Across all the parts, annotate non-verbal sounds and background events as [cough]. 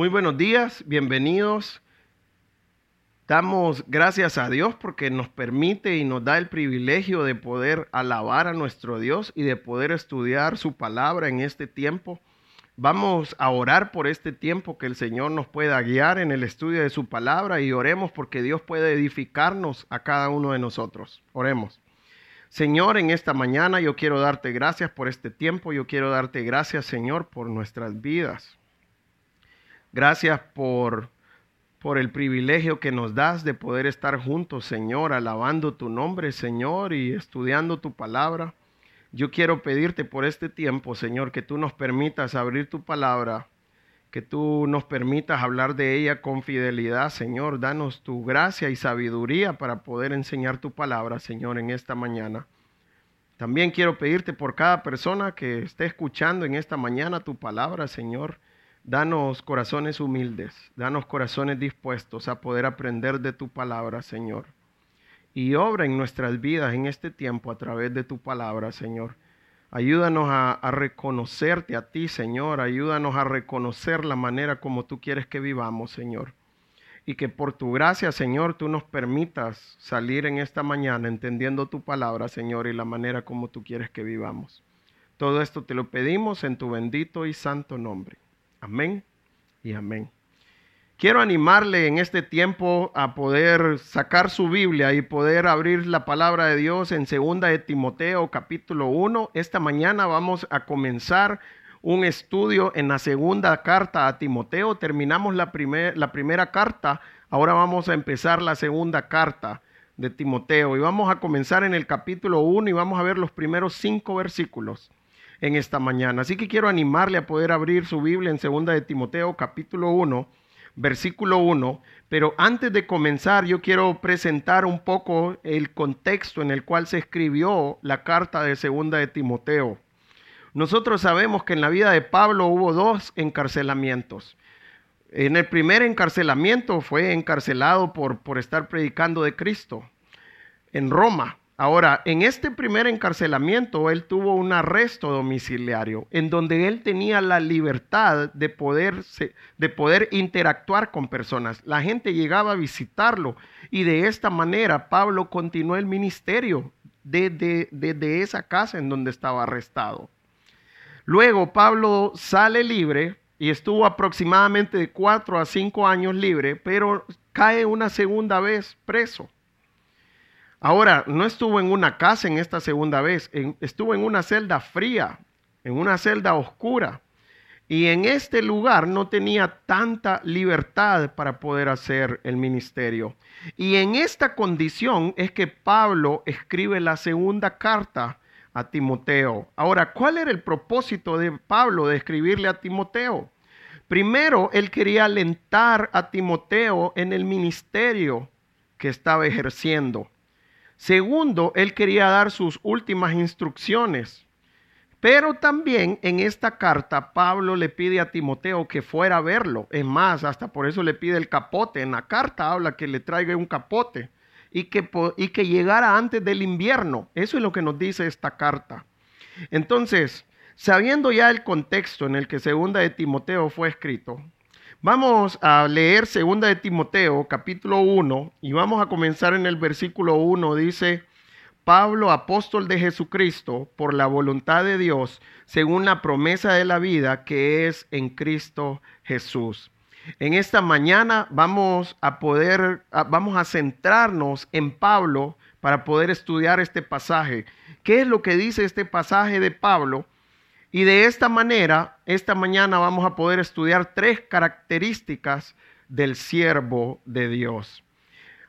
Muy buenos días, bienvenidos. Damos gracias a Dios porque nos permite y nos da el privilegio de poder alabar a nuestro Dios y de poder estudiar su palabra en este tiempo. Vamos a orar por este tiempo que el Señor nos pueda guiar en el estudio de su palabra y oremos porque Dios puede edificarnos a cada uno de nosotros. Oremos. Señor, en esta mañana yo quiero darte gracias por este tiempo, yo quiero darte gracias, Señor, por nuestras vidas. Gracias por, por el privilegio que nos das de poder estar juntos, Señor, alabando tu nombre, Señor, y estudiando tu palabra. Yo quiero pedirte por este tiempo, Señor, que tú nos permitas abrir tu palabra, que tú nos permitas hablar de ella con fidelidad, Señor. Danos tu gracia y sabiduría para poder enseñar tu palabra, Señor, en esta mañana. También quiero pedirte por cada persona que esté escuchando en esta mañana tu palabra, Señor Danos corazones humildes, danos corazones dispuestos a poder aprender de tu palabra, Señor. Y obra en nuestras vidas en este tiempo a través de tu palabra, Señor. Ayúdanos a, reconocerte a ti, Señor. Ayúdanos a reconocer la manera como tú quieres que vivamos, Señor. Y que por tu gracia, Señor, tú nos permitas salir en esta mañana entendiendo tu palabra, Señor, y la manera como tú quieres que vivamos. Todo esto te lo pedimos en tu bendito y santo nombre. Amén y amén. Quiero animarle en este tiempo a poder sacar su Biblia y poder abrir la palabra de Dios en segunda de Timoteo capítulo 1. Esta mañana vamos a comenzar un estudio en la segunda carta a Timoteo. Terminamos la, la primera carta, ahora vamos a empezar la segunda carta de Timoteo y vamos a comenzar en el capítulo 1 y vamos a ver los primeros cinco versículos en esta mañana. Así que quiero animarle a poder abrir su Biblia en 2 de Timoteo capítulo 1, versículo 1. Pero antes de comenzar, yo quiero presentar un poco el contexto en el cual se escribió la carta de 2 de Timoteo. Nosotros sabemos que en la vida de Pablo hubo dos encarcelamientos. En el primer encarcelamiento fue encarcelado por, por estar predicando de Cristo en Roma. Ahora, en este primer encarcelamiento, él tuvo un arresto domiciliario, en donde él tenía la libertad de poder, de poder interactuar con personas. La gente llegaba a visitarlo y de esta manera Pablo continuó el ministerio desde de, esa casa en donde estaba arrestado. Luego Pablo sale libre y estuvo aproximadamente de cuatro a cinco años libre, pero cae una segunda vez preso. Ahora, no estuvo en una casa en esta segunda vez, estuvo en una celda fría, en una celda oscura. Y en este lugar no tenía tanta libertad para poder hacer el ministerio. Y en esta condición es que Pablo escribe la segunda carta a Timoteo. Ahora, ¿cuál era el propósito de Pablo de escribirle a Timoteo? Primero, él quería alentar a Timoteo en el ministerio que estaba ejerciendo. Segundo, él quería dar sus últimas instrucciones. Pero también en esta carta Pablo le pide a Timoteo que fuera a verlo. Es más, hasta por eso le pide el capote. En la carta habla que le traiga un capote y que, y que llegara antes del invierno. Eso es lo que nos dice esta carta. Entonces, sabiendo ya el contexto en el que segunda de Timoteo fue escrito, Vamos a leer segunda de Timoteo, capítulo 1, y vamos a comenzar en el versículo 1. Dice, Pablo, apóstol de Jesucristo, por la voluntad de Dios, según la promesa de la vida que es en Cristo Jesús. En esta mañana vamos a poder, vamos a centrarnos en Pablo para poder estudiar este pasaje. ¿Qué es lo que dice este pasaje de Pablo? Y de esta manera, esta mañana vamos a poder estudiar tres características del siervo de Dios.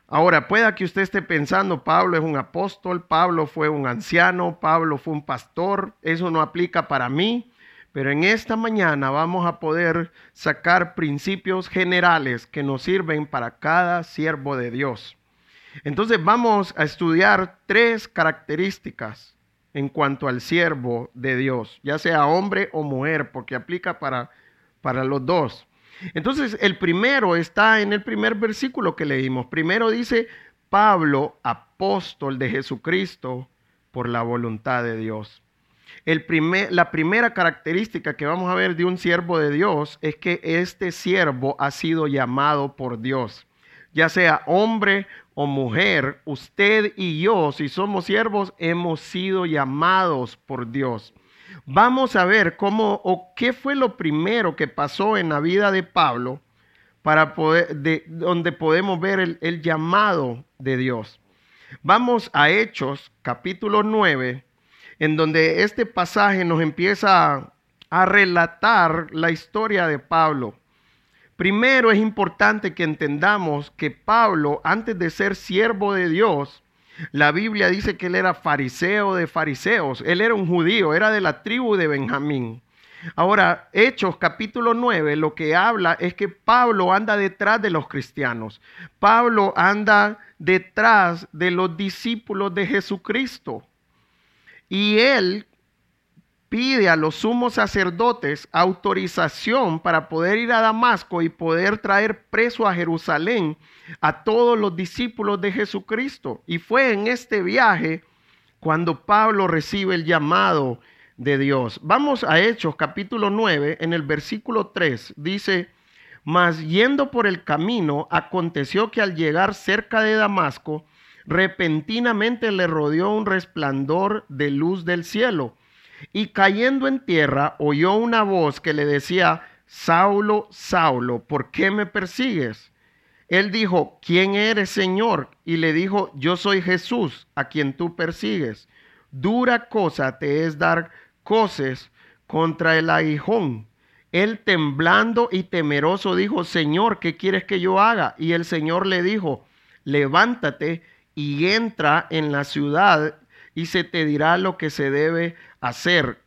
Ahora, pueda que usted esté pensando, Pablo es un apóstol, Pablo fue un anciano, Pablo fue un pastor, eso no aplica para mí, pero en esta mañana vamos a poder sacar principios generales que nos sirven para cada siervo de Dios. Entonces vamos a estudiar tres características en cuanto al siervo de Dios, ya sea hombre o mujer, porque aplica para, para los dos. Entonces, el primero está en el primer versículo que leímos. Primero dice, Pablo, apóstol de Jesucristo, por la voluntad de Dios. La primera característica que vamos a ver de un siervo de Dios es que este siervo ha sido llamado por Dios. Ya sea hombre o mujer, usted y yo, si somos siervos, hemos sido llamados por Dios. Vamos a ver cómo o qué fue lo primero que pasó en la vida de Pablo para de, donde podemos ver el, el llamado de Dios. Vamos a Hechos, capítulo 9, en donde este pasaje nos empieza a relatar la historia de Pablo. Primero es importante que entendamos que Pablo, antes de ser siervo de Dios, la Biblia dice que él era fariseo de fariseos, él era un judío, era de la tribu de Benjamín. Ahora, Hechos capítulo 9, lo que habla es que Pablo anda detrás de los cristianos. Pablo anda detrás de los discípulos de Jesucristo. Y él pide a los sumos sacerdotes autorización para poder ir a Damasco y poder traer preso a Jerusalén a todos los discípulos de Jesucristo. Y fue en este viaje cuando Pablo recibe el llamado de Dios. Vamos a Hechos capítulo 9, en el versículo 3, dice, mas yendo por el camino, aconteció que al llegar cerca de Damasco, repentinamente le rodeó un resplandor de luz del cielo y cayendo en tierra oyó una voz que le decía, Saulo, Saulo, ¿por qué me persigues? Él dijo, ¿quién eres, Señor? Y le dijo, yo soy Jesús, a quien tú persigues. Dura cosa te es dar coces contra el aguijón. Él temblando y temeroso dijo, Señor, ¿qué quieres que yo haga? Y el Señor le dijo, levántate y entra en la ciudad y se te dirá lo que se debe hacer.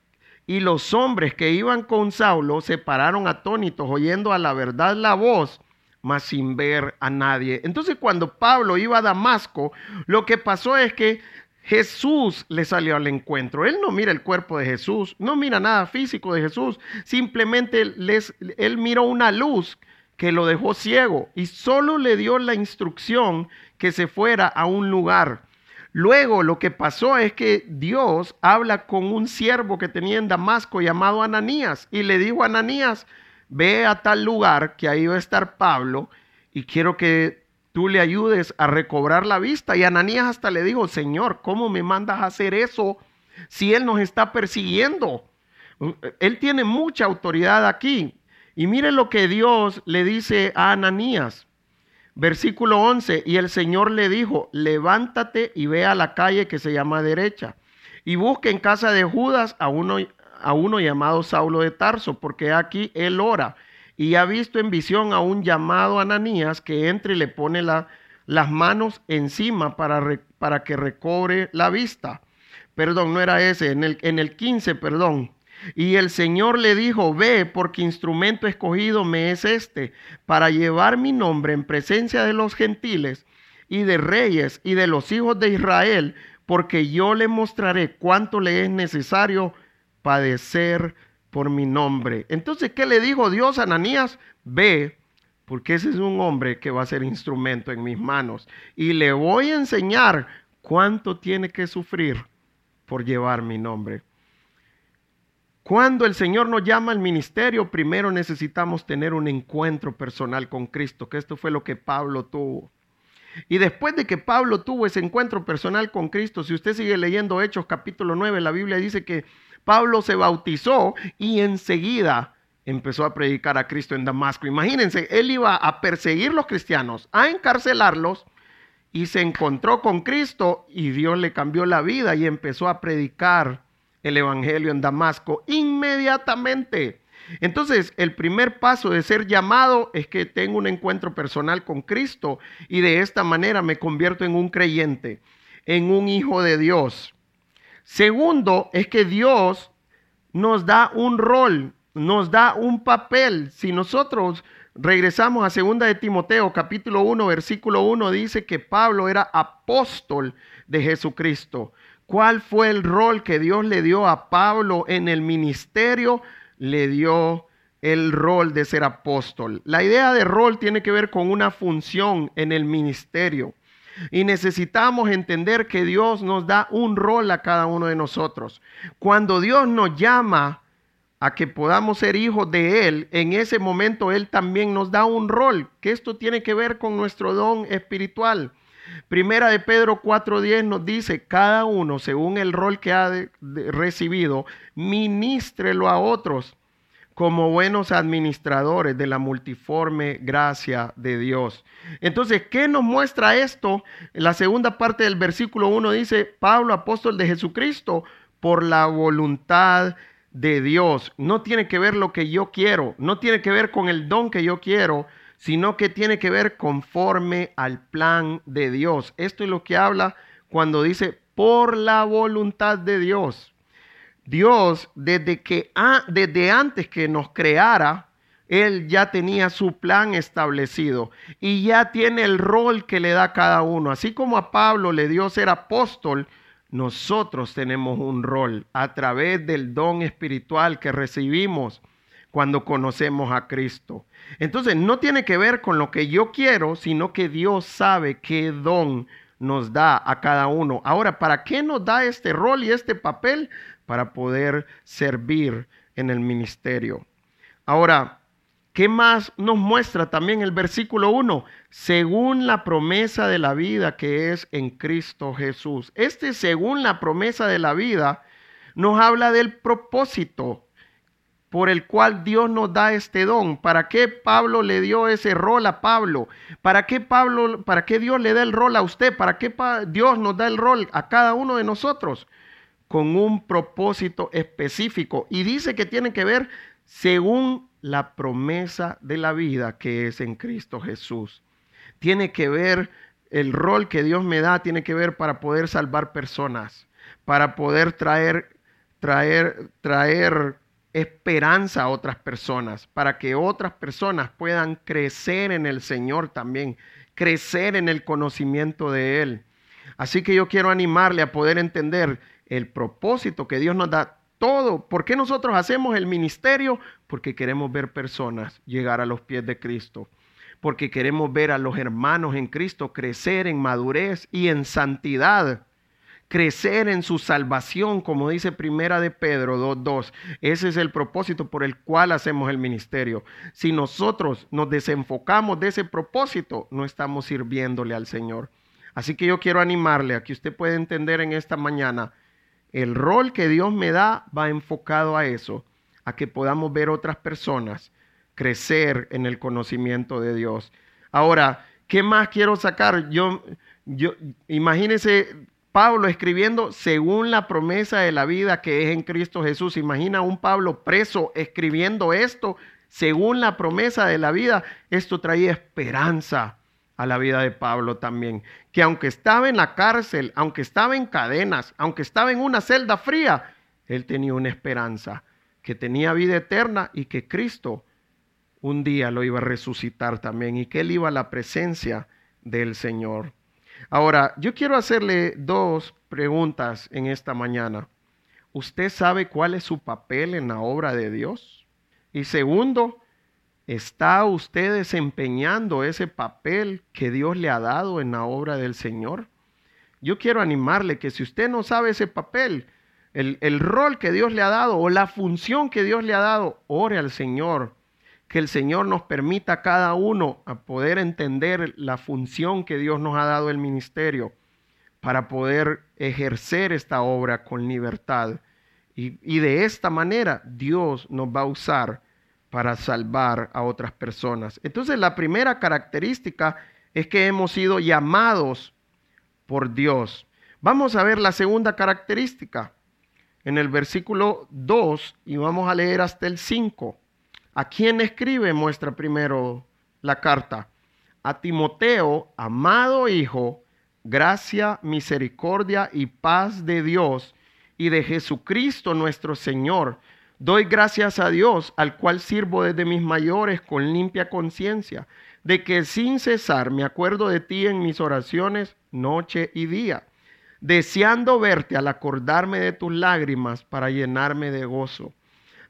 Y los hombres que iban con Saulo se pararon atónitos, oyendo a la verdad la voz, mas sin ver a nadie. Entonces cuando Pablo iba a Damasco, lo que pasó es que Jesús le salió al encuentro. Él no mira el cuerpo de Jesús, no mira nada físico de Jesús, simplemente él miró una luz que lo dejó ciego y solo le dio la instrucción que se fuera a un lugar. Luego lo que pasó es que Dios habla con un siervo que tenía en Damasco llamado Ananías y le dijo a Ananías, ve a tal lugar que ahí va a estar Pablo y quiero que tú le ayudes a recobrar la vista. Y Ananías hasta le dijo, Señor, ¿cómo me mandas a hacer eso si Él nos está persiguiendo? Él tiene mucha autoridad aquí. Y mire lo que Dios le dice a Ananías. Versículo 11, y el Señor le dijo, levántate y ve a la calle que se llama derecha, y busque en casa de Judas a uno, a uno llamado Saulo de Tarso, porque aquí él ora, y ha visto en visión a un llamado Ananías que entre y le pone las manos encima para, para que recobre la vista. Perdón, no era ese, en el, en el 15, perdón. Y el Señor le dijo, ve, porque instrumento escogido me es este, para llevar mi nombre en presencia de los gentiles y de reyes y de los hijos de Israel, porque yo le mostraré cuánto le es necesario padecer por mi nombre. Entonces, ¿qué le dijo Dios a Ananías? Ve, porque ese es un hombre que va a ser instrumento en mis manos. Y le voy a enseñar cuánto tiene que sufrir por llevar mi nombre. Cuando el Señor nos llama al ministerio, primero necesitamos tener un encuentro personal con Cristo, que esto fue lo que Pablo tuvo. Y después de que Pablo tuvo ese encuentro personal con Cristo, si usted sigue leyendo Hechos capítulo 9, la Biblia dice que Pablo se bautizó y enseguida empezó a predicar a Cristo en Damasco. Imagínense, él iba a perseguir los cristianos, a encarcelarlos y se encontró con Cristo y Dios le cambió la vida y empezó a predicar el Evangelio en Damasco inmediatamente. Entonces, el primer paso de ser llamado es que tengo un encuentro personal con Cristo y de esta manera me convierto en un creyente, en un hijo de Dios. Segundo, es que Dios nos da un rol, nos da un papel. Si nosotros regresamos a segunda de Timoteo, capítulo 1, versículo 1, dice que Pablo era apóstol de Jesucristo. ¿Cuál fue el rol que Dios le dio a Pablo en el ministerio? Le dio el rol de ser apóstol. La idea de rol tiene que ver con una función en el ministerio. Y necesitamos entender que Dios nos da un rol a cada uno de nosotros. Cuando Dios nos llama a que podamos ser hijos de Él, en ese momento Él también nos da un rol, que esto tiene que ver con nuestro don espiritual. Primera de Pedro 4.10 nos dice, cada uno según el rol que ha recibido, ministrelo a otros como buenos administradores de la multiforme gracia de Dios. Entonces, ¿qué nos muestra esto? La segunda parte del versículo 1 dice, Pablo, apóstol de Jesucristo, por la voluntad de Dios. No tiene que ver lo que yo quiero, no tiene que ver con el don que yo quiero, sino que tiene que ver conforme al plan de Dios. Esto es lo que habla cuando dice por la voluntad de Dios. Dios, desde que desde antes que nos creara, él ya tenía su plan establecido y ya tiene el rol que le da cada uno. Así como a Pablo le dio ser apóstol, nosotros tenemos un rol a través del don espiritual que recibimos cuando conocemos a Cristo. Entonces, no tiene que ver con lo que yo quiero, sino que Dios sabe qué don nos da a cada uno. Ahora, ¿para qué nos da este rol y este papel? para poder servir en el ministerio. Ahora, ¿qué más nos muestra también el versículo 1? Según la promesa de la vida que es en Cristo Jesús. Este según la promesa de la vida nos habla del propósito por el cual Dios nos da este don. ¿Para qué Pablo le dio ese rol a Pablo? ¿Para qué Pablo, para qué Dios le da el rol a usted? ¿Para qué Dios nos da el rol a cada uno de nosotros? con un propósito específico y dice que tiene que ver según la promesa de la vida que es en Cristo Jesús. Tiene que ver el rol que Dios me da, tiene que ver para poder salvar personas, para poder traer, traer, traer esperanza a otras personas, para que otras personas puedan crecer en el Señor también, crecer en el conocimiento de Él. Así que yo quiero animarle a poder entender el propósito que Dios nos da, todo. ¿Por qué nosotros hacemos el ministerio? Porque queremos ver personas llegar a los pies de Cristo. Porque queremos ver a los hermanos en Cristo crecer en madurez y en santidad. Crecer en su salvación, como dice Primera de Pedro 2.2. Ese es el propósito por el cual hacemos el ministerio. Si nosotros nos desenfocamos de ese propósito, no estamos sirviéndole al Señor. Así que yo quiero animarle a que usted pueda entender en esta mañana el rol que Dios me da va enfocado a eso, a que podamos ver otras personas crecer en el conocimiento de Dios. Ahora, ¿qué más quiero sacar? Yo, yo, imagínense Pablo escribiendo según la promesa de la vida que es en Cristo Jesús. Imagina un Pablo preso escribiendo esto según la promesa de la vida. Esto traía esperanza a la vida de Pablo también, que aunque estaba en la cárcel, aunque estaba en cadenas, aunque estaba en una celda fría, él tenía una esperanza, que tenía vida eterna y que Cristo un día lo iba a resucitar también y que él iba a la presencia del Señor. Ahora, yo quiero hacerle dos preguntas en esta mañana. ¿Usted sabe cuál es su papel en la obra de Dios? Y segundo, ¿Está usted desempeñando ese papel que Dios le ha dado en la obra del Señor? Yo quiero animarle que si usted no sabe ese papel, el, el, rol que Dios le ha dado o la función que Dios le ha dado, ore al Señor. Que el Señor nos permita a cada uno a poder entender la función que Dios nos ha dado el ministerio para poder ejercer esta obra con libertad. Y, y de esta manera Dios nos va a usar para salvar a otras personas. Entonces la primera característica es que hemos sido llamados por Dios. Vamos a ver la segunda característica en el versículo 2 y vamos a leer hasta el 5. ¿A quién escribe? Muestra primero la carta. A Timoteo, amado hijo, gracia, misericordia y paz de Dios y de Jesucristo nuestro Señor Doy gracias a Dios, al cual sirvo desde mis mayores con limpia conciencia, de que sin cesar me acuerdo de ti en mis oraciones noche y día, deseando verte al acordarme de tus lágrimas para llenarme de gozo,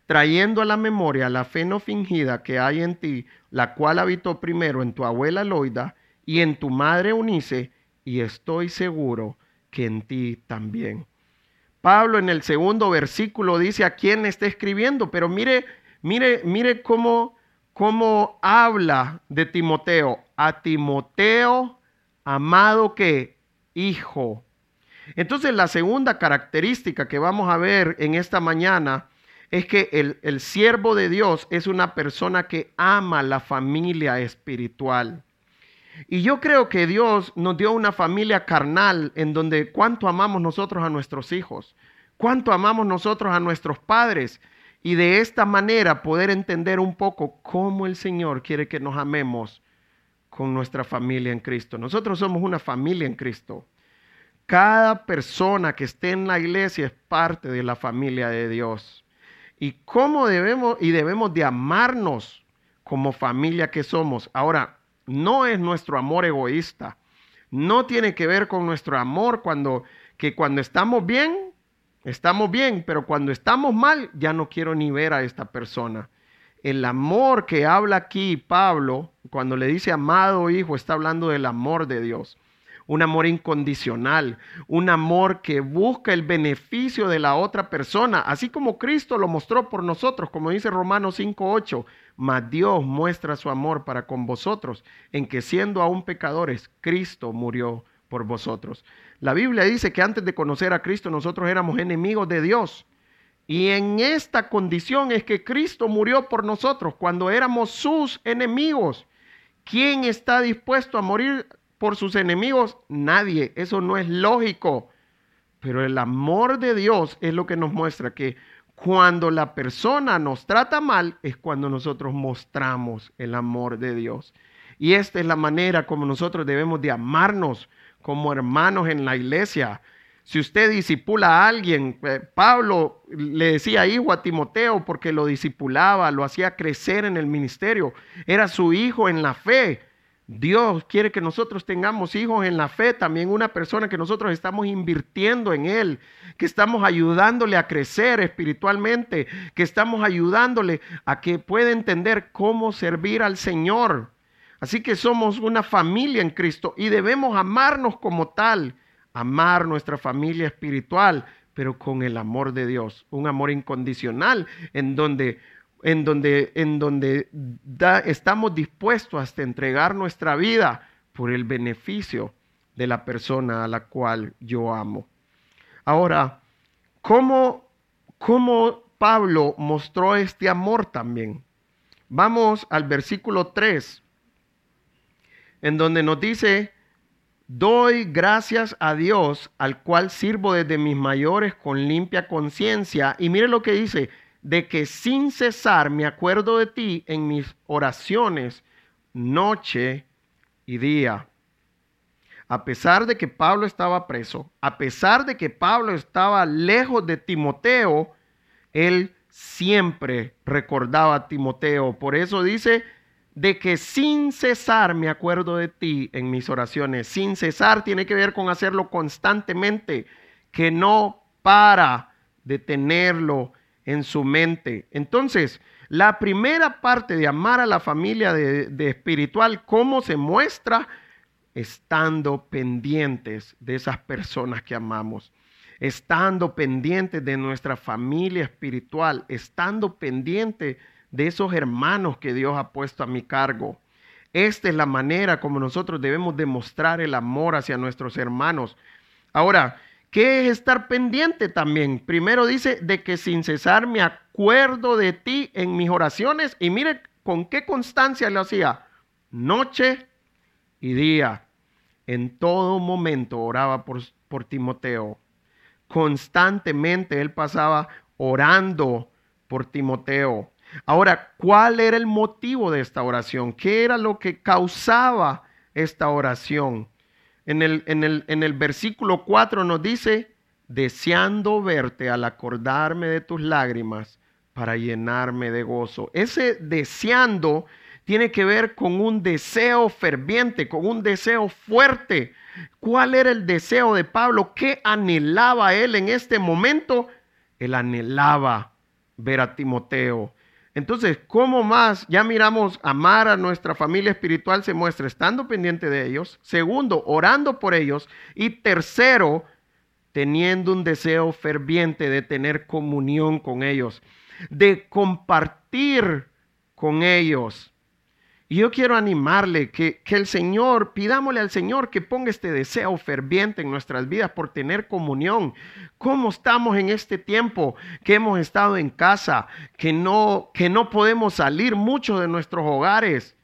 trayendo a la memoria la fe no fingida que hay en ti, la cual habitó primero en tu abuela Loida y en tu madre Unice, y estoy seguro que en ti también. Pablo en el segundo versículo dice a quién está escribiendo, pero mire, mire, mire cómo, cómo habla de Timoteo. A Timoteo, amado que hijo. Entonces la segunda característica que vamos a ver en esta mañana es que el, el siervo de Dios es una persona que ama la familia espiritual. Y yo creo que Dios nos dio una familia carnal en donde cuánto amamos nosotros a nuestros hijos, cuánto amamos nosotros a nuestros padres. Y de esta manera poder entender un poco cómo el Señor quiere que nos amemos con nuestra familia en Cristo. Nosotros somos una familia en Cristo. Cada persona que esté en la iglesia es parte de la familia de Dios. Y cómo debemos y debemos de amarnos como familia que somos. Ahora, no es nuestro amor egoísta. No tiene que ver con nuestro amor cuando que cuando estamos bien, estamos bien, pero cuando estamos mal, ya no quiero ni ver a esta persona. El amor que habla aquí Pablo, cuando le dice amado hijo, está hablando del amor de Dios un amor incondicional, un amor que busca el beneficio de la otra persona, así como Cristo lo mostró por nosotros, como dice Romanos 5:8, mas Dios muestra su amor para con vosotros, en que siendo aún pecadores, Cristo murió por vosotros. La Biblia dice que antes de conocer a Cristo nosotros éramos enemigos de Dios. Y en esta condición es que Cristo murió por nosotros cuando éramos sus enemigos. ¿Quién está dispuesto a morir por sus enemigos? Nadie. Eso no es lógico. Pero el amor de Dios es lo que nos muestra que cuando la persona nos trata mal es cuando nosotros mostramos el amor de Dios. Y esta es la manera como nosotros debemos de amarnos como hermanos en la iglesia. Si usted disipula a alguien, eh, Pablo le decía hijo a Timoteo porque lo disipulaba, lo hacía crecer en el ministerio, era su hijo en la fe. Dios quiere que nosotros tengamos hijos en la fe, también una persona que nosotros estamos invirtiendo en Él, que estamos ayudándole a crecer espiritualmente, que estamos ayudándole a que pueda entender cómo servir al Señor. Así que somos una familia en Cristo y debemos amarnos como tal, amar nuestra familia espiritual, pero con el amor de Dios, un amor incondicional en donde en donde, en donde estamos dispuestos hasta entregar nuestra vida por el beneficio de la persona a la cual yo amo. Ahora, ¿cómo, cómo Pablo mostró este amor también? Vamos al versículo 3, en donde nos dice, doy gracias a Dios al cual sirvo desde mis mayores con limpia conciencia. Y mire lo que dice, de que sin cesar me acuerdo de ti en mis oraciones noche y día. A pesar de que Pablo estaba preso, a pesar de que Pablo estaba lejos de Timoteo, él siempre recordaba a Timoteo. Por eso dice, de que sin cesar me acuerdo de ti en mis oraciones. Sin cesar tiene que ver con hacerlo constantemente, que no para de tenerlo en su mente. Entonces, la primera parte de amar a la familia de, espiritual, ¿cómo se muestra? Estando pendientes de esas personas que amamos, estando pendientes de nuestra familia espiritual, estando pendientes de esos hermanos que Dios ha puesto a mi cargo. Esta es la manera como nosotros debemos demostrar el amor hacia nuestros hermanos. Ahora, ¿Qué es estar pendiente también? Primero dice de que sin cesar me acuerdo de ti en mis oraciones y mire con qué constancia lo hacía. Noche y día. En todo momento oraba por, por Timoteo. Constantemente él pasaba orando por Timoteo. Ahora, ¿cuál era el motivo de esta oración? ¿Qué era lo que causaba esta oración? En el, en el, en el versículo 4 nos dice, deseando verte al acordarme de tus lágrimas para llenarme de gozo. Ese deseando tiene que ver con un deseo ferviente, con un deseo fuerte. ¿Cuál era el deseo de Pablo? ¿Qué anhelaba él en este momento? Él anhelaba ver a Timoteo. Entonces, ¿cómo más? Ya miramos, amar a nuestra familia espiritual se muestra estando pendiente de ellos. Segundo, orando por ellos. Y tercero, teniendo un deseo ferviente de tener comunión con ellos, de compartir con ellos. Yo quiero animarle que, que, el Señor, pidámosle al Señor que ponga este deseo ferviente en nuestras vidas por tener comunión. ¿Cómo estamos en este tiempo que hemos estado en casa, que no, que no podemos salir mucho de nuestros hogares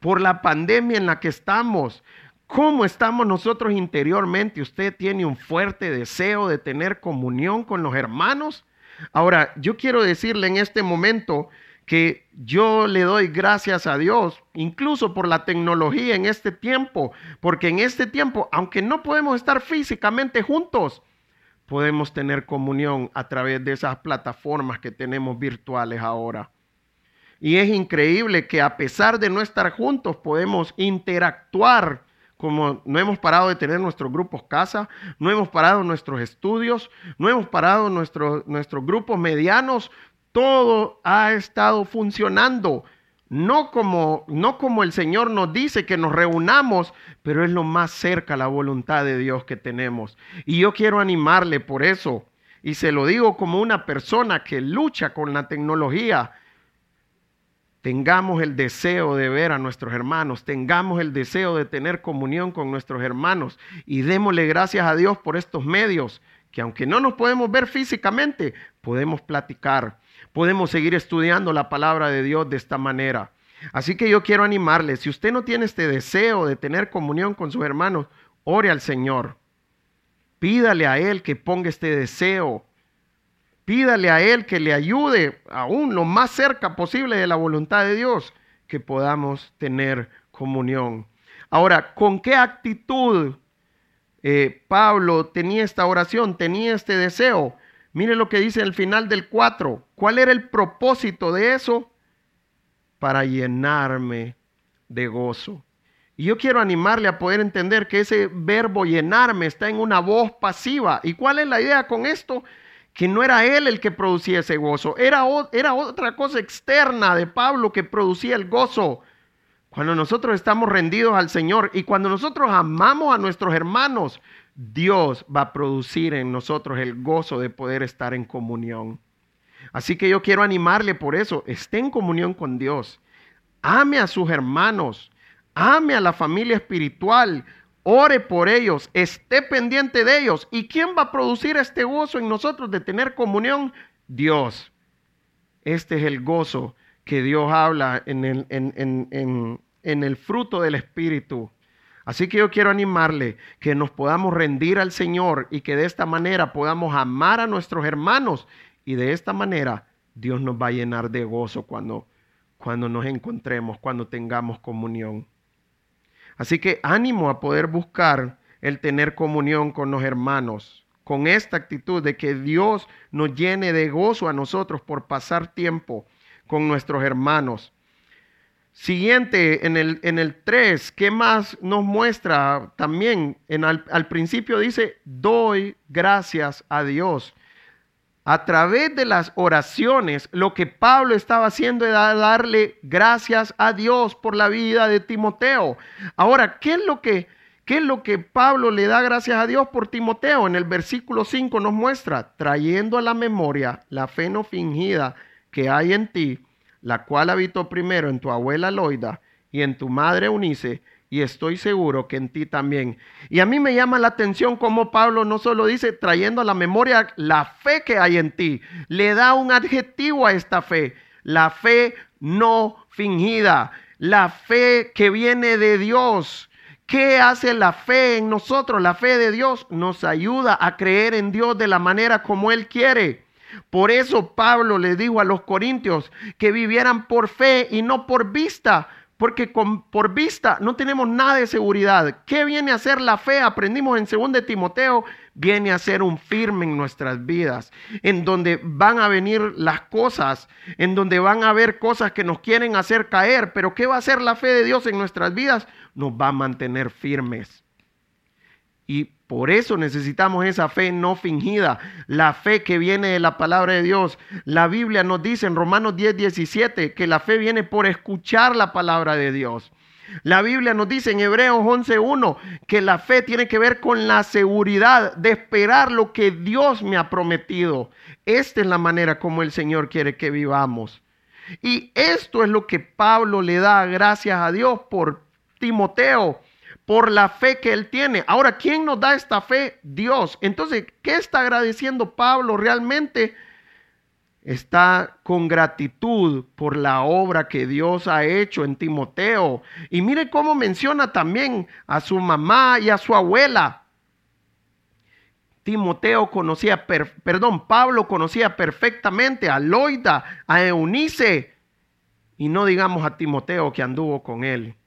por la pandemia en la que estamos? ¿Cómo estamos nosotros interiormente? ¿Usted tiene un fuerte deseo de tener comunión con los hermanos? Ahora, yo quiero decirle en este momento que yo le doy gracias a Dios, incluso por la tecnología en este tiempo, porque en este tiempo, aunque no podemos estar físicamente juntos, podemos tener comunión a través de esas plataformas que tenemos virtuales ahora. Y es increíble que a pesar de no estar juntos, podemos interactuar como no hemos parado de tener nuestros grupos casa, no hemos parado nuestros estudios, no hemos parado nuestros, grupos medianos, todo ha estado funcionando. No como, no como el Señor nos dice que nos reunamos, pero es lo más cerca a la voluntad de Dios que tenemos. Y yo quiero animarle por eso. Y se lo digo como una persona que lucha con la tecnología. Tengamos el deseo de ver a nuestros hermanos, tengamos el deseo de tener comunión con nuestros hermanos y démosle gracias a Dios por estos medios, que aunque no nos podemos ver físicamente, podemos platicar podemos seguir estudiando la palabra de Dios de esta manera. Así que yo quiero animarle, si usted no tiene este deseo de tener comunión con sus hermanos, ore al Señor. Pídale a Él que ponga este deseo. Pídale a Él que le ayude aún lo más cerca posible de la voluntad de Dios, que podamos tener comunión. Ahora, ¿con qué actitud eh, Pablo tenía esta oración, tenía este deseo? Mire lo que dice el final del 4. ¿Cuál era el propósito de eso? Para llenarme de gozo. Y yo quiero animarle a poder entender que ese verbo llenarme está en una voz pasiva. ¿Y cuál es la idea con esto? Que no era él el que producía ese gozo, era otra cosa externa de Pablo que producía el gozo. Cuando nosotros estamos rendidos al Señor y cuando nosotros amamos a nuestros hermanos, Dios va a producir en nosotros el gozo de poder estar en comunión. Así que yo quiero animarle por eso, esté en comunión con Dios, ame a sus hermanos, ame a la familia espiritual, ore por ellos, esté pendiente de ellos. ¿Y quién va a producir este gozo en nosotros de tener comunión? Dios. Este es el gozo que Dios habla en el, fruto del Espíritu. Así que yo quiero animarle que nos podamos rendir al Señor y que de esta manera podamos amar a nuestros hermanos y de esta manera Dios nos va a llenar de gozo cuando, cuando nos encontremos, cuando tengamos comunión. Así que ánimo a poder buscar el tener comunión con los hermanos, con esta actitud de que Dios nos llene de gozo a nosotros por pasar tiempo con nuestros hermanos. Siguiente, en el, en el 3, ¿qué más nos muestra también? En al, principio dice, doy gracias a Dios. A través de las oraciones, lo que Pablo estaba haciendo era darle gracias a Dios por la vida de Timoteo. Ahora, ¿qué es lo que, qué es lo que Pablo le da gracias a Dios por Timoteo? En el versículo 5 nos muestra, trayendo a la memoria la fe no fingida que hay en ti la cual habitó primero en tu abuela Loida y en tu madre Eunice, y estoy seguro que en ti también. Y a mí me llama la atención cómo Pablo no solo dice trayendo a la memoria la fe que hay en ti, le da un adjetivo a esta fe, la fe no fingida, la fe que viene de Dios. ¿Qué hace la fe en nosotros? La fe de Dios nos ayuda a creer en Dios de la manera como Él quiere. Por eso Pablo le dijo a los corintios que vivieran por fe y no por vista, porque por vista no tenemos nada de seguridad. ¿Qué viene a ser la fe? Aprendimos en 2 de Timoteo, viene a ser un firme en nuestras vidas, en donde van a venir las cosas, en donde van a haber cosas que nos quieren hacer caer, pero ¿qué va a hacer la fe de Dios en nuestras vidas? Nos va a mantener firmes. Y por eso necesitamos esa fe no fingida, la fe que viene de la palabra de Dios. La Biblia nos dice en Romanos 10, 17 que la fe viene por escuchar la palabra de Dios. La Biblia nos dice en Hebreos 11.1 que la fe tiene que ver con la seguridad de esperar lo que Dios me ha prometido. Esta es la manera como el Señor quiere que vivamos. Y esto es lo que Pablo le da gracias a Dios por Timoteo por la fe que él tiene. Ahora, ¿quién nos da esta fe? Dios. Entonces, ¿qué está agradeciendo Pablo realmente? Está con gratitud por la obra que Dios ha hecho en Timoteo. Y mire cómo menciona también a su mamá y a su abuela. Timoteo conocía, perdón, Pablo conocía perfectamente a Loida, a Eunice, y no digamos a Timoteo que anduvo con él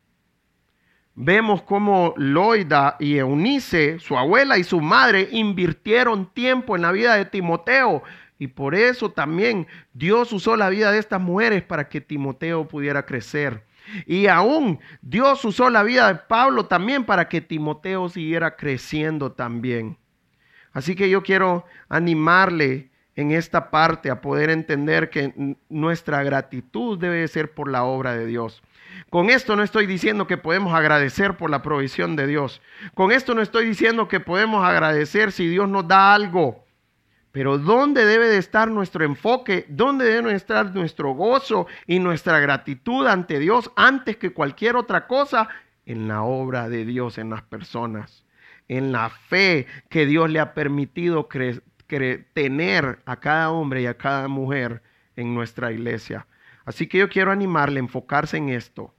vemos cómo Loida y Eunice, su abuela y su madre, invirtieron tiempo en la vida de Timoteo. Y por eso también Dios usó la vida de estas mujeres para que Timoteo pudiera crecer. Y aún Dios usó la vida de Pablo también para que Timoteo siguiera creciendo también. Así que yo quiero animarle en esta parte a poder entender que nuestra gratitud debe ser por la obra de Dios. Con esto no estoy diciendo que podemos agradecer por la provisión de Dios. Con esto no estoy diciendo que podemos agradecer si Dios nos da algo. Pero ¿dónde debe de estar nuestro enfoque? ¿Dónde debe estar nuestro gozo y nuestra gratitud ante Dios antes que cualquier otra cosa? En la obra de Dios, en las personas, en la fe que Dios le ha permitido tener a cada hombre y a cada mujer en nuestra iglesia. Así que yo quiero animarle a enfocarse en esto.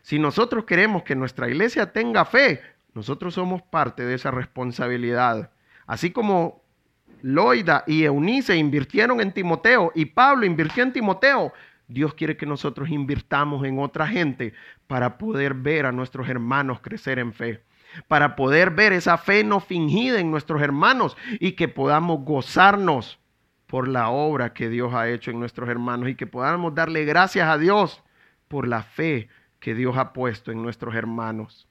Si nosotros queremos que nuestra iglesia tenga fe, nosotros somos parte de esa responsabilidad. Así como Loida y Eunice invirtieron en Timoteo y Pablo invirtió en Timoteo, Dios quiere que nosotros invirtamos en otra gente para poder ver a nuestros hermanos crecer en fe, para poder ver esa fe no fingida en nuestros hermanos y que podamos gozarnos por la obra que Dios ha hecho en nuestros hermanos y que podamos darle gracias a Dios por la fe que Dios ha puesto en nuestros hermanos.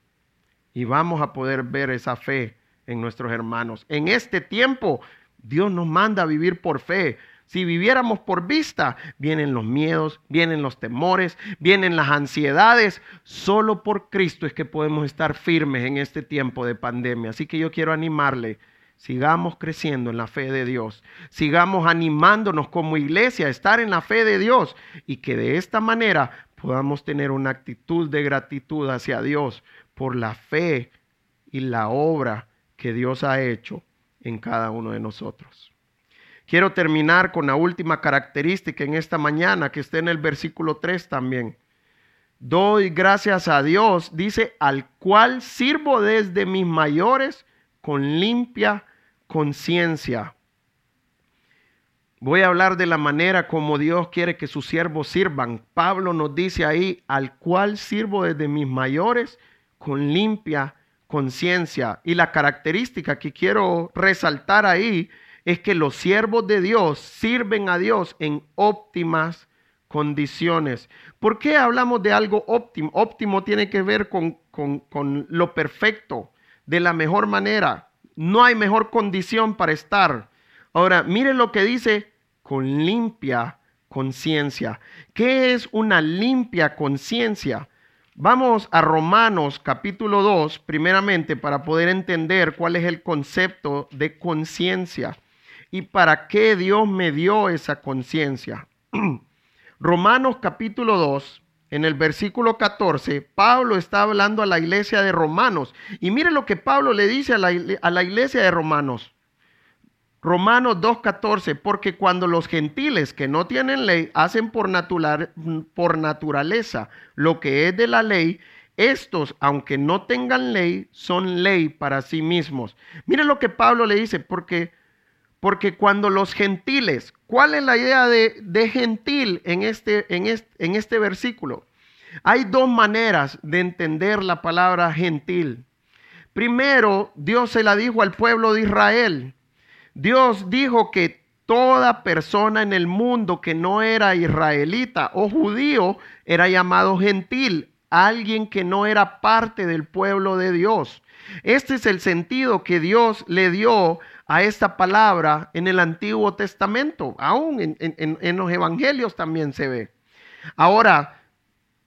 Y vamos a poder ver esa fe en nuestros hermanos. En este tiempo, Dios nos manda a vivir por fe. Si viviéramos por vista, vienen los miedos, vienen los temores, vienen las ansiedades. Solo por Cristo es que podemos estar firmes en este tiempo de pandemia. Así que yo quiero animarle sigamos creciendo en la fe de Dios, sigamos animándonos como iglesia a estar en la fe de Dios y que de esta manera podamos tener una actitud de gratitud hacia Dios por la fe y la obra que Dios ha hecho en cada uno de nosotros. Quiero terminar con la última característica en esta mañana que está en el versículo 3 también. Doy gracias a Dios, dice, al cual sirvo desde mis mayores con limpia conciencia. Voy a hablar de la manera como Dios quiere que sus siervos sirvan. Pablo nos dice ahí, al cual sirvo desde mis mayores con limpia conciencia. Y la característica que quiero resaltar ahí es que los siervos de Dios sirven a Dios en óptimas condiciones. ¿Por qué hablamos de algo óptimo? Óptimo tiene que ver con, con, con lo perfecto, de la mejor manera. No hay mejor condición para estar. Ahora, mire lo que dice con limpia conciencia. ¿Qué es una limpia conciencia? Vamos a Romanos capítulo 2, primeramente, para poder entender cuál es el concepto de conciencia y para qué Dios me dio esa conciencia. [clears throat] Romanos capítulo 2, en el versículo 14, Pablo está hablando a la iglesia de Romanos. Y mire lo que Pablo le dice a la, a la iglesia de Romanos. Romanos 2.14, porque cuando los gentiles que no tienen ley hacen por, por naturaleza lo que es de la ley, estos, aunque no tengan ley, son ley para sí mismos. Mire lo que Pablo le dice, porque, porque cuando los gentiles, ¿Cuál es la idea de, gentil en este, en, en este versículo? Hay dos maneras de entender la palabra gentil. Primero, Dios se la dijo al pueblo de Israel. Dios dijo que toda persona en el mundo que no era israelita o judío era llamado gentil, alguien que no era parte del pueblo de Dios. Este es el sentido que Dios le dio a esta palabra en el Antiguo Testamento. Aún en, en los evangelios también se ve. Ahora,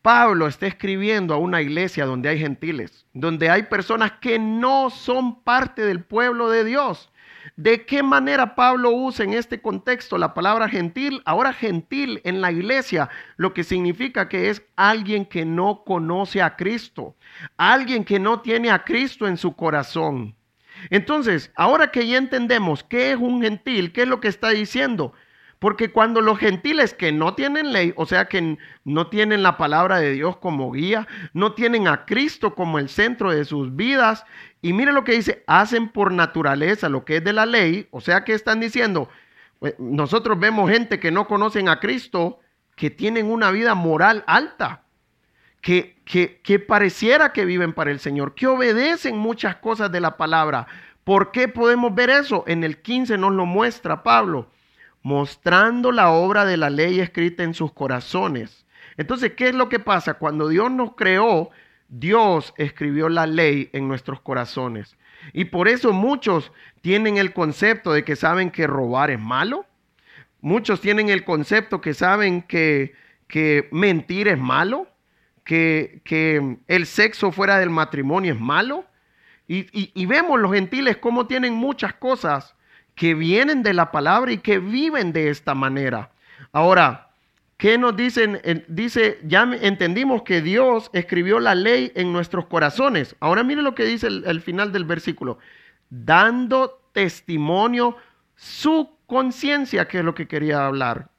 Pablo está escribiendo a una iglesia donde hay gentiles, donde hay personas que no son parte del pueblo de Dios. ¿De qué manera Pablo usa en este contexto la palabra gentil? Ahora gentil en la iglesia, lo que significa que es alguien que no conoce a Cristo, alguien que no tiene a Cristo en su corazón. Entonces, ahora que ya entendemos qué es un gentil, qué es lo que está diciendo, porque cuando los gentiles que no tienen ley, o sea que no tienen la palabra de Dios como guía, no tienen a Cristo como el centro de sus vidas, y mire lo que dice, hacen por naturaleza lo que es de la ley, o sea que están diciendo, pues, nosotros vemos gente que no conocen a Cristo, que tienen una vida moral alta, que, que, pareciera que viven para el Señor, que obedecen muchas cosas de la palabra. ¿Por qué podemos ver eso? En el 15 nos lo muestra Pablo mostrando la obra de la ley escrita en sus corazones. Entonces, ¿qué es lo que pasa? Cuando Dios nos creó, Dios escribió la ley en nuestros corazones. Y por eso muchos tienen el concepto de que saben que robar es malo. Muchos tienen el concepto que saben que, que mentir es malo, que, el sexo fuera del matrimonio es malo. Y, vemos los gentiles cómo tienen muchas cosas que vienen de la palabra y que viven de esta manera. Ahora, ¿qué nos dicen? Dice, ya entendimos que Dios escribió la ley en nuestros corazones. Ahora mire lo que dice el, final del versículo. Dando testimonio su conciencia, que es lo que quería hablar,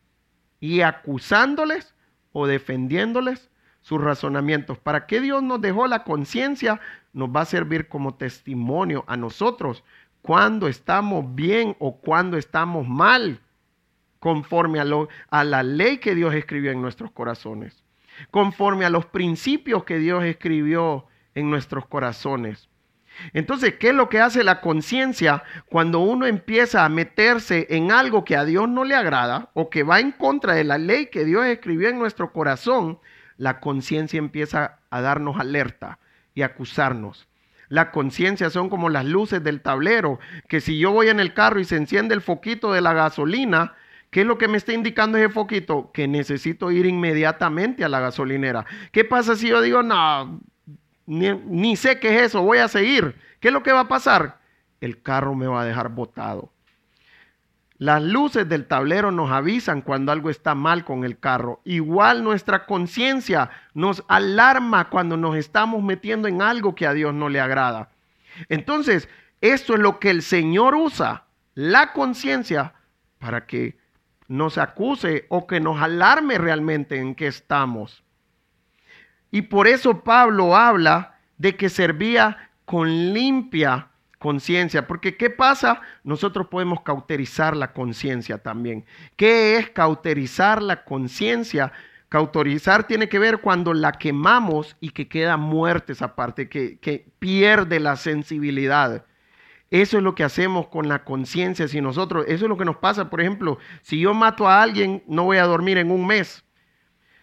y acusándoles o defendiéndoles sus razonamientos. ¿Para qué Dios nos dejó la conciencia? Nos va a servir como testimonio a nosotros cuando estamos bien o cuando estamos mal, conforme a, a la ley que Dios escribió en nuestros corazones, conforme a los principios que Dios escribió en nuestros corazones. Entonces, ¿qué es lo que hace la conciencia cuando uno empieza a meterse en algo que a Dios no le agrada o que va en contra de la ley que Dios escribió en nuestro corazón? La conciencia empieza a darnos alerta y acusarnos. La conciencia son como las luces del tablero, que si yo voy en el carro y se enciende el foquito de la gasolina, ¿qué es lo que me está indicando ese foquito? Que necesito ir inmediatamente a la gasolinera. ¿Qué pasa si yo digo, no, ni, sé qué es eso, voy a seguir? ¿Qué es lo que va a pasar? El carro me va a dejar botado. Las luces del tablero nos avisan cuando algo está mal con el carro. Igual nuestra conciencia nos alarma cuando nos estamos metiendo en algo que a Dios no le agrada. Entonces, esto es lo que el Señor usa, la conciencia, para que nos acuse o que nos alarme realmente en qué estamos. Y por eso Pablo habla de que servía con limpia conciencia. Porque ¿qué pasa? Nosotros podemos cauterizar la conciencia también. ¿Qué es cauterizar la conciencia? Cauterizar tiene que ver cuando la quemamos y que queda muerta esa parte, que, que pierde la sensibilidad. Eso es lo que hacemos con la conciencia. Si nosotros, eso es lo que nos pasa, por ejemplo, si yo mato a alguien, no voy a dormir en un mes.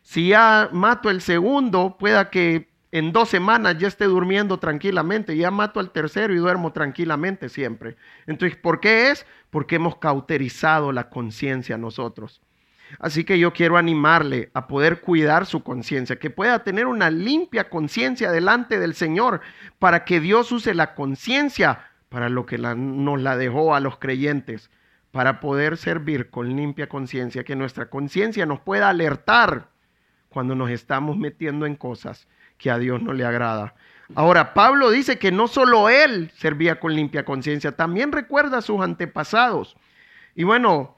Si ya mato el segundo, pueda que en dos semanas ya esté durmiendo tranquilamente, ya mato al tercero y duermo tranquilamente siempre. Entonces, ¿por qué es? Porque hemos cauterizado la conciencia nosotros. Así que yo quiero animarle a poder cuidar su conciencia, que pueda tener una limpia conciencia delante del Señor, para que Dios use la conciencia para lo que nos la dejó a los creyentes, para poder servir con limpia conciencia, que nuestra conciencia nos pueda alertar cuando nos estamos metiendo en cosas que a Dios no le agrada. Ahora, Pablo dice que no solo él servía con limpia conciencia, también recuerda a sus antepasados. Y bueno,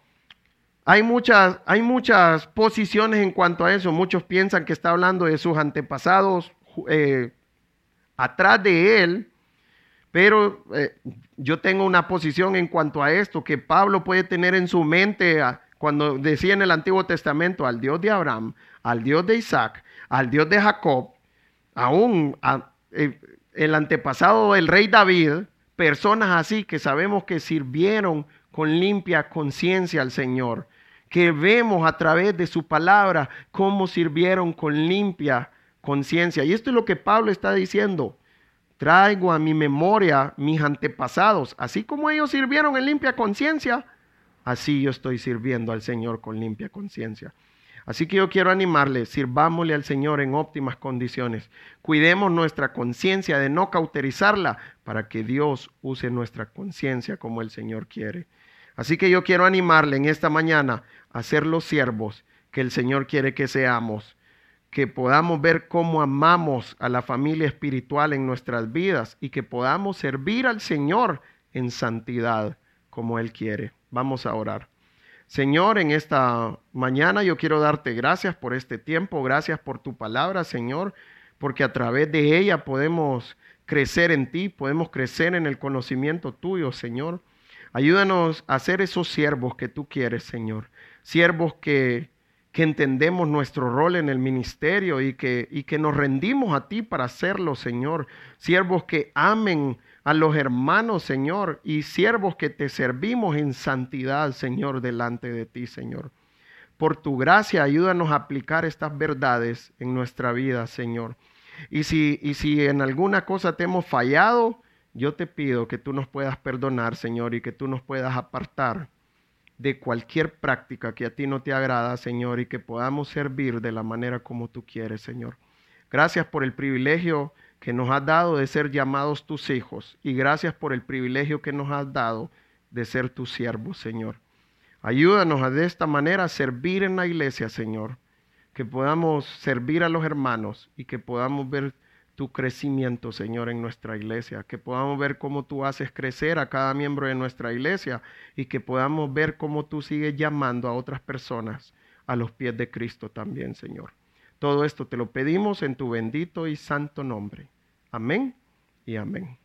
hay muchas, hay muchas posiciones en cuanto a eso. Muchos piensan que está hablando de sus antepasados eh, atrás de él, pero eh, yo tengo una posición en cuanto a esto, que Pablo puede tener en su mente cuando decía en el Antiguo Testamento al Dios de Abraham, al Dios de Isaac, al Dios de Jacob, aún eh, el antepasado del rey David, personas así que sabemos que sirvieron con limpia conciencia al Señor, que vemos a través de su palabra cómo sirvieron con limpia conciencia. Y esto es lo que Pablo está diciendo. traigo a mi memoria mis antepasados, así como ellos sirvieron en limpia conciencia, así yo estoy sirviendo al Señor con limpia conciencia. Así que yo quiero animarle, sirvámosle al Señor en óptimas condiciones. Cuidemos nuestra conciencia de no cauterizarla para que Dios use nuestra conciencia como el Señor quiere. Así que yo quiero animarle en esta mañana a ser los siervos que el Señor quiere que seamos, que podamos ver cómo amamos a la familia espiritual en nuestras vidas y que podamos servir al Señor en santidad como Él quiere. Vamos a orar. Señor, en esta mañana yo quiero darte gracias por este tiempo, gracias por tu palabra, Señor, porque a través de ella podemos crecer en ti, podemos crecer en el conocimiento tuyo, Señor. Ayúdanos a ser esos siervos que tú quieres, Señor. Siervos que, que entendemos nuestro rol en el ministerio y que, y que nos rendimos a ti para hacerlo, Señor. Siervos que amen a los hermanos, Señor, y siervos que te servimos en santidad, Señor, delante de ti, Señor. Por tu gracia, ayúdanos a aplicar estas verdades en nuestra vida, Señor. Y si, y si en alguna cosa te hemos fallado, yo te pido que tú nos puedas perdonar, Señor, y que tú nos puedas apartar de cualquier práctica que a ti no te agrada, Señor, y que podamos servir de la manera como tú quieres, Señor. Gracias por el privilegio que nos has dado de ser llamados tus hijos y gracias por el privilegio que nos has dado de ser tus siervos, Señor. Ayúdanos a de esta manera a servir en la iglesia, Señor, que podamos servir a los hermanos y que podamos ver tu crecimiento, Señor, en nuestra iglesia, que podamos ver cómo tú haces crecer a cada miembro de nuestra iglesia y que podamos ver cómo tú sigues llamando a otras personas a los pies de Cristo también, Señor. Todo esto te lo pedimos en tu bendito y santo nombre. Amén y amén.